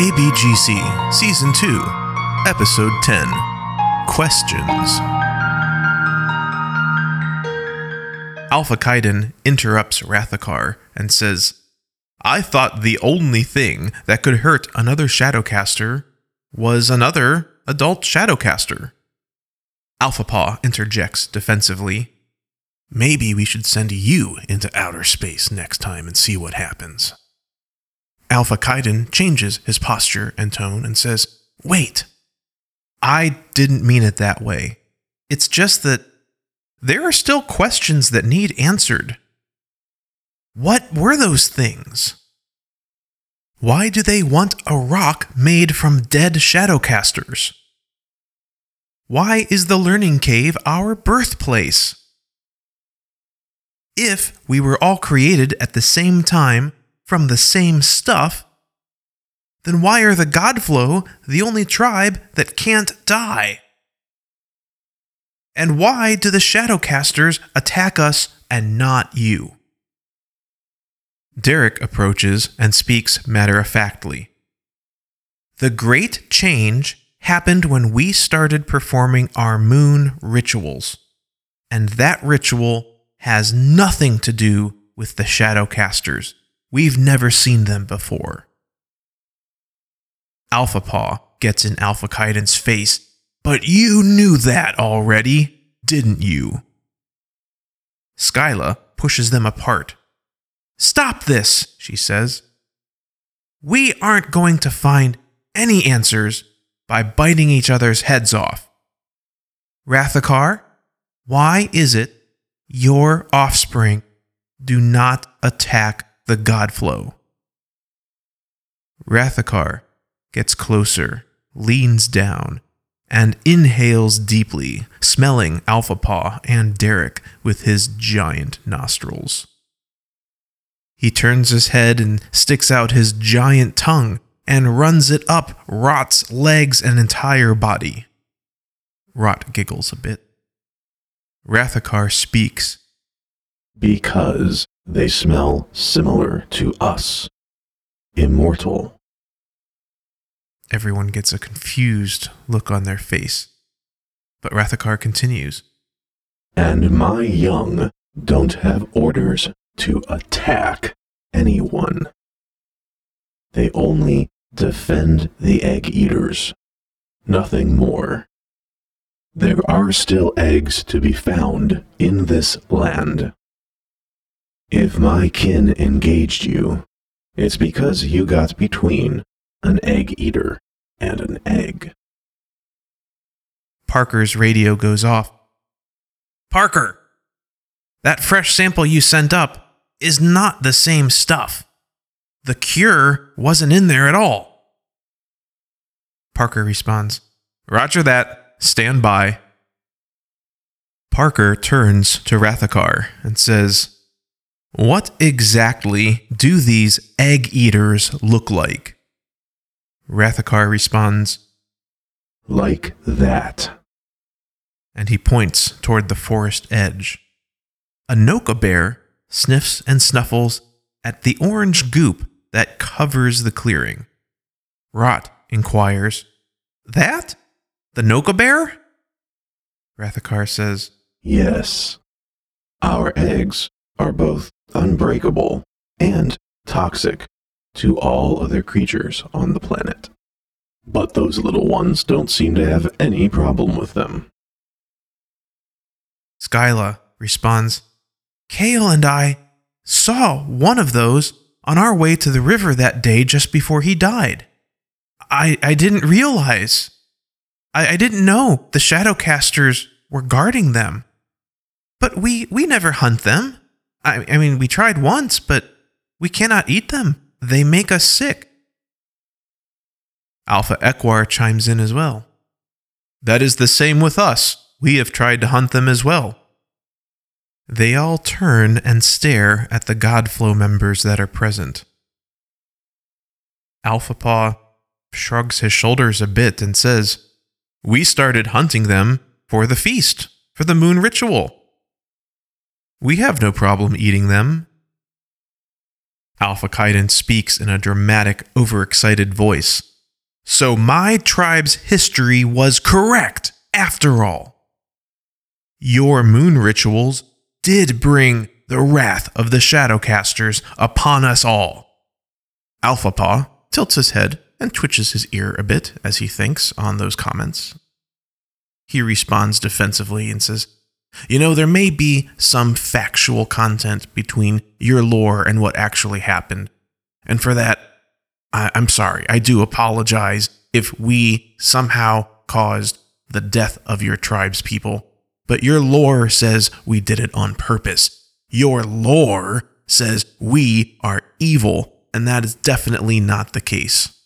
ABGC Season 2, Episode 10 Questions. Alpha Kaiden interrupts Rathakar and says, I thought the only thing that could hurt another Shadowcaster was another adult Shadowcaster. Alpha Paw interjects defensively. Maybe we should send you into outer space next time and see what happens. Alpha Kaiden changes his posture and tone and says, Wait, I didn't mean it that way. It's just that there are still questions that need answered. What were those things? Why do they want a rock made from dead Shadowcasters? Why is the Learning Cave our birthplace? If we were all created at the same time from the same stuff, then why are the Godflow the only tribe that can't die? And why do the Shadowcasters attack us and not you? Derek approaches and speaks matter of factly. The great change happened when we started performing our moon rituals, and that ritual has nothing to do with the Shadowcasters. We've never seen them before. Alpha Paw gets in Alpha Kaiden's face, but you knew that already, didn't you? Skyla pushes them apart. Stop this, she says. We aren't going to find any answers by biting each other's heads off. Rathakar, why is it your offspring do not attack the Godflow? Rathakar gets closer, leans down, and inhales deeply, smelling Alpha Paw and Derek with his giant nostrils. He turns his head and sticks out his giant tongue and runs it up Rot's legs and entire body. Rot giggles a bit. Rathakar speaks. Because they smell similar to us. Immortal. Everyone gets a confused look on their face. But Rathakar continues. And my young don't have orders to attack anyone. They only defend the egg eaters. Nothing more. There are still eggs to be found in this land. If my kin engaged you, it's because you got between an egg eater and an egg. Parker's radio goes off. Parker! That fresh sample you sent up is not the same stuff. The cure wasn't in there at all. Parker responds, Roger that. Stand by. Parker turns to Rathakar and says, What exactly do these egg eaters look like? Rathakar responds, Like that. and he points toward the forest edge. A Noka bear sniffs and snuffles at the orange goop that covers the clearing. Rot inquires, That? The Noka bear? Rathakar says, Yes. Our eggs are both unbreakable and toxic to all other creatures on the planet. But those little ones don't seem to have any problem with them. Skyla responds, Kale and I saw one of those on our way to the river that day just before he died. I, I didn't realize. I, I didn't know the Shadowcasters were guarding them. But we, we never hunt them. I, I mean, we tried once, but we cannot eat them. They make us sick. Alpha Equar chimes in as well. That is the same with us. We have tried to hunt them as well. They all turn and stare at the Godflow members that are present. Alpha Paw shrugs his shoulders a bit and says, We started hunting them for the feast, for the moon ritual. We have no problem eating them. Alpha Kaidan speaks in a dramatic, overexcited voice. So my tribe's history was correct, after all. Your moon rituals did bring the wrath of the Shadowcasters upon us all. Alpha Paw tilts his head and twitches his ear a bit as he thinks on those comments. He responds defensively and says, You know, there may be some factual content between your lore and what actually happened. And for that, I- I'm sorry. I do apologize if we somehow caused the death of your tribe's people. But your lore says we did it on purpose. Your lore says we are evil, and that is definitely not the case.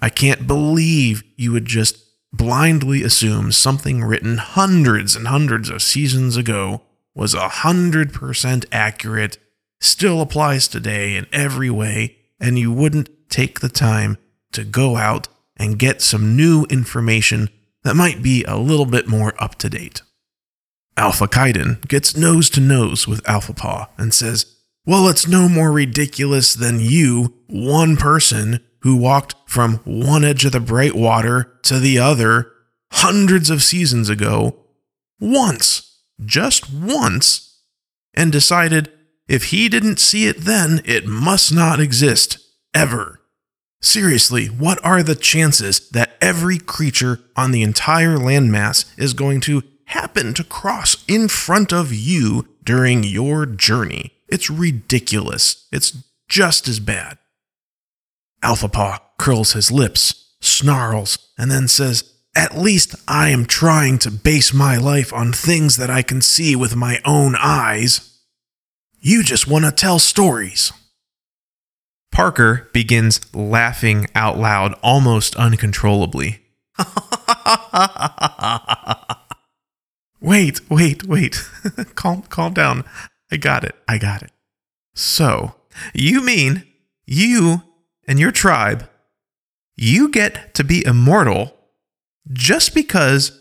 I can't believe you would just blindly assume something written hundreds and hundreds of seasons ago was a hundred percent accurate, still applies today in every way, and you wouldn't take the time to go out and get some new information that might be a little bit more up to date. Alpha Kaidan gets nose to nose with Alpha Paw and says, Well, it's no more ridiculous than you, one person who walked from one edge of the bright water to the other hundreds of seasons ago, once, just once, and decided if he didn't see it then, it must not exist, ever. Seriously, what are the chances that every creature on the entire landmass is going to happen to cross in front of you during your journey? It's ridiculous. It's just as bad. Alpha Paw curls his lips, snarls, and then says, At least I am trying to base my life on things that I can see with my own eyes. You just want to tell stories. Parker begins laughing out loud almost uncontrollably. wait, wait, wait. calm calm down. I got it. I got it. So, you mean you and your tribe you get to be immortal just because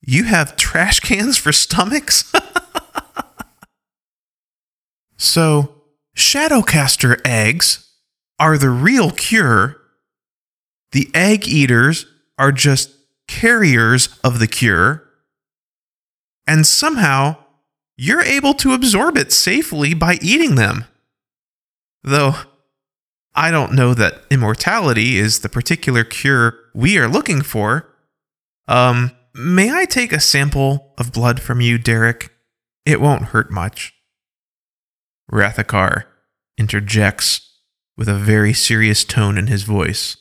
you have trash cans for stomachs? so, Shadowcaster eggs are the real cure. The egg eaters are just carriers of the cure. And somehow, you're able to absorb it safely by eating them. Though, I don't know that immortality is the particular cure we are looking for. Um, may I take a sample of blood from you, Derek? It won't hurt much. Rathakar interjects with a very serious tone in his voice.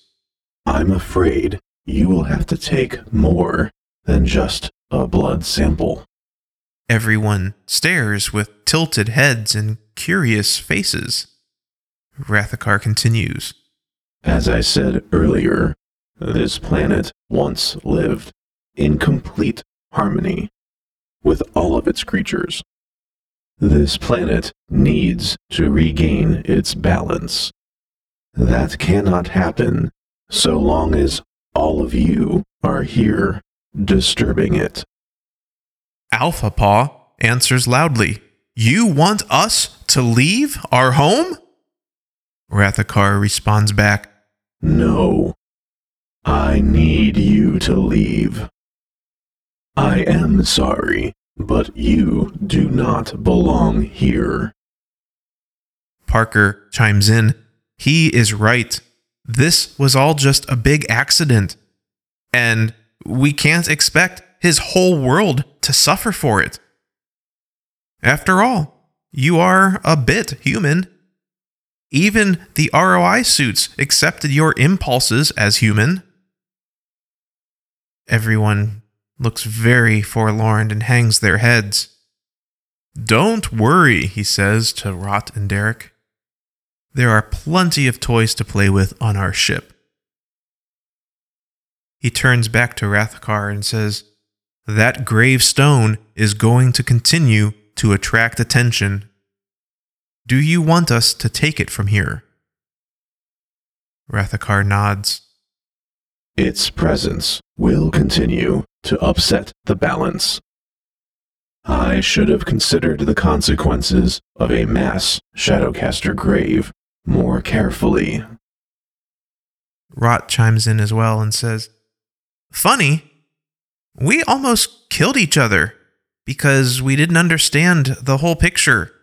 I'm afraid you will have to take more than just a blood sample. Everyone stares with tilted heads and curious faces. Rathakar continues. As I said earlier, this planet once lived in complete harmony with all of its creatures. This planet needs to regain its balance. That cannot happen so long as all of you are here disturbing it. Alpha Paw answers loudly You want us to leave our home? Rathakar responds back No. I need you to leave. I am sorry, but you do not belong here. Parker chimes in. He is right. This was all just a big accident. And we can't expect his whole world to suffer for it. After all, you are a bit human. Even the ROI suits accepted your impulses as human. Everyone looks very forlorn and hangs their heads. Don't worry, he says to Rot and Derek. There are plenty of toys to play with on our ship. He turns back to Rathakar and says, That gravestone is going to continue to attract attention. Do you want us to take it from here? Rathakar nods. Its presence will continue to upset the balance. I should have considered the consequences of a mass Shadowcaster grave more carefully. Rot chimes in as well and says, Funny, we almost killed each other because we didn't understand the whole picture.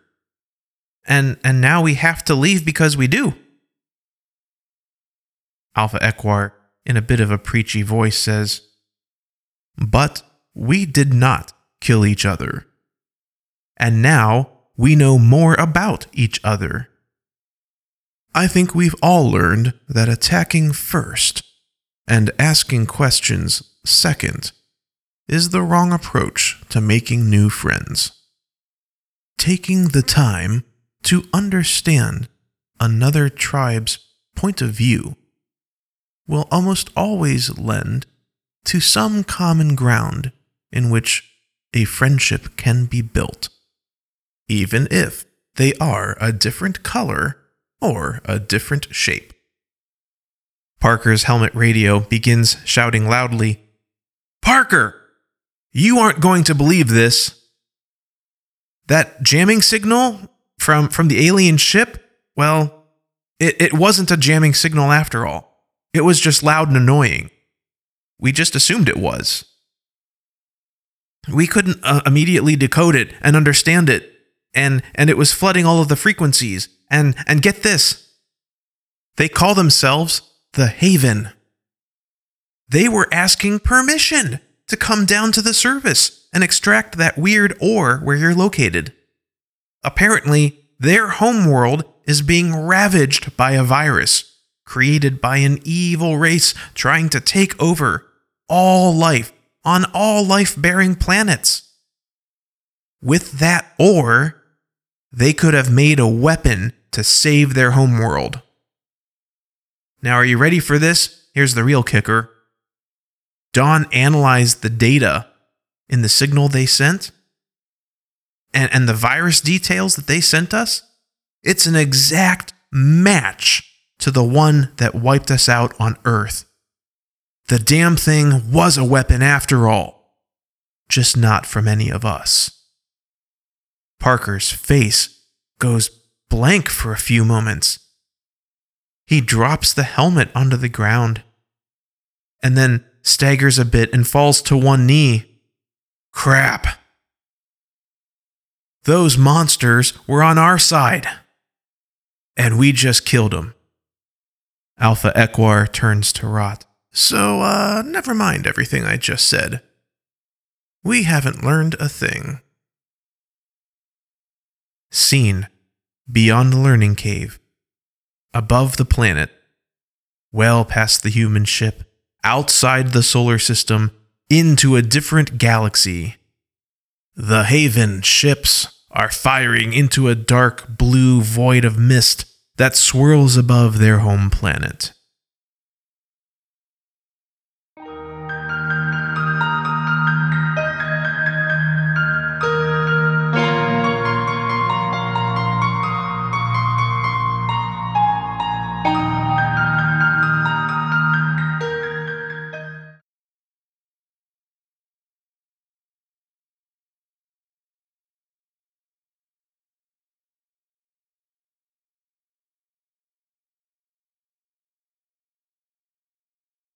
And, and now we have to leave because we do. Alpha Equar, in a bit of a preachy voice, says, But we did not kill each other. And now we know more about each other. I think we've all learned that attacking first and asking questions second is the wrong approach to making new friends. Taking the time to understand another tribe's point of view will almost always lend to some common ground in which a friendship can be built, even if they are a different color or a different shape. Parker's helmet radio begins shouting loudly, Parker, you aren't going to believe this. That jamming signal from, from the alien ship, well, it, it wasn't a jamming signal after all. It was just loud and annoying. We just assumed it was. We couldn't uh, immediately decode it and understand it, and, and it was flooding all of the frequencies. And, and get this they call themselves the Haven. They were asking permission to come down to the surface and extract that weird ore where you're located. Apparently, their homeworld is being ravaged by a virus created by an evil race trying to take over all life on all life bearing planets. With that ore, they could have made a weapon to save their homeworld. Now, are you ready for this? Here's the real kicker Dawn analyzed the data in the signal they sent and, and the virus details that they sent us. It's an exact match to the one that wiped us out on Earth. The damn thing was a weapon after all, just not from any of us. Parker's face goes blank for a few moments. He drops the helmet onto the ground and then staggers a bit and falls to one knee. Crap. Those monsters were on our side. And we just killed them. Alpha Equar turns to Rot. So, uh, never mind everything I just said. We haven't learned a thing. Scene beyond the learning cave, above the planet, well past the human ship, outside the solar system, into a different galaxy. The Haven ships are firing into a dark blue void of mist that swirls above their home planet.